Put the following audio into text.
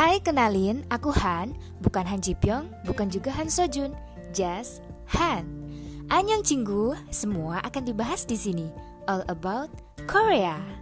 Hai, kenalin, aku Han, bukan Han Jipyong, bukan juga Han Sojun, just Han. Anyang Cinggu, semua akan dibahas di sini. All about Korea.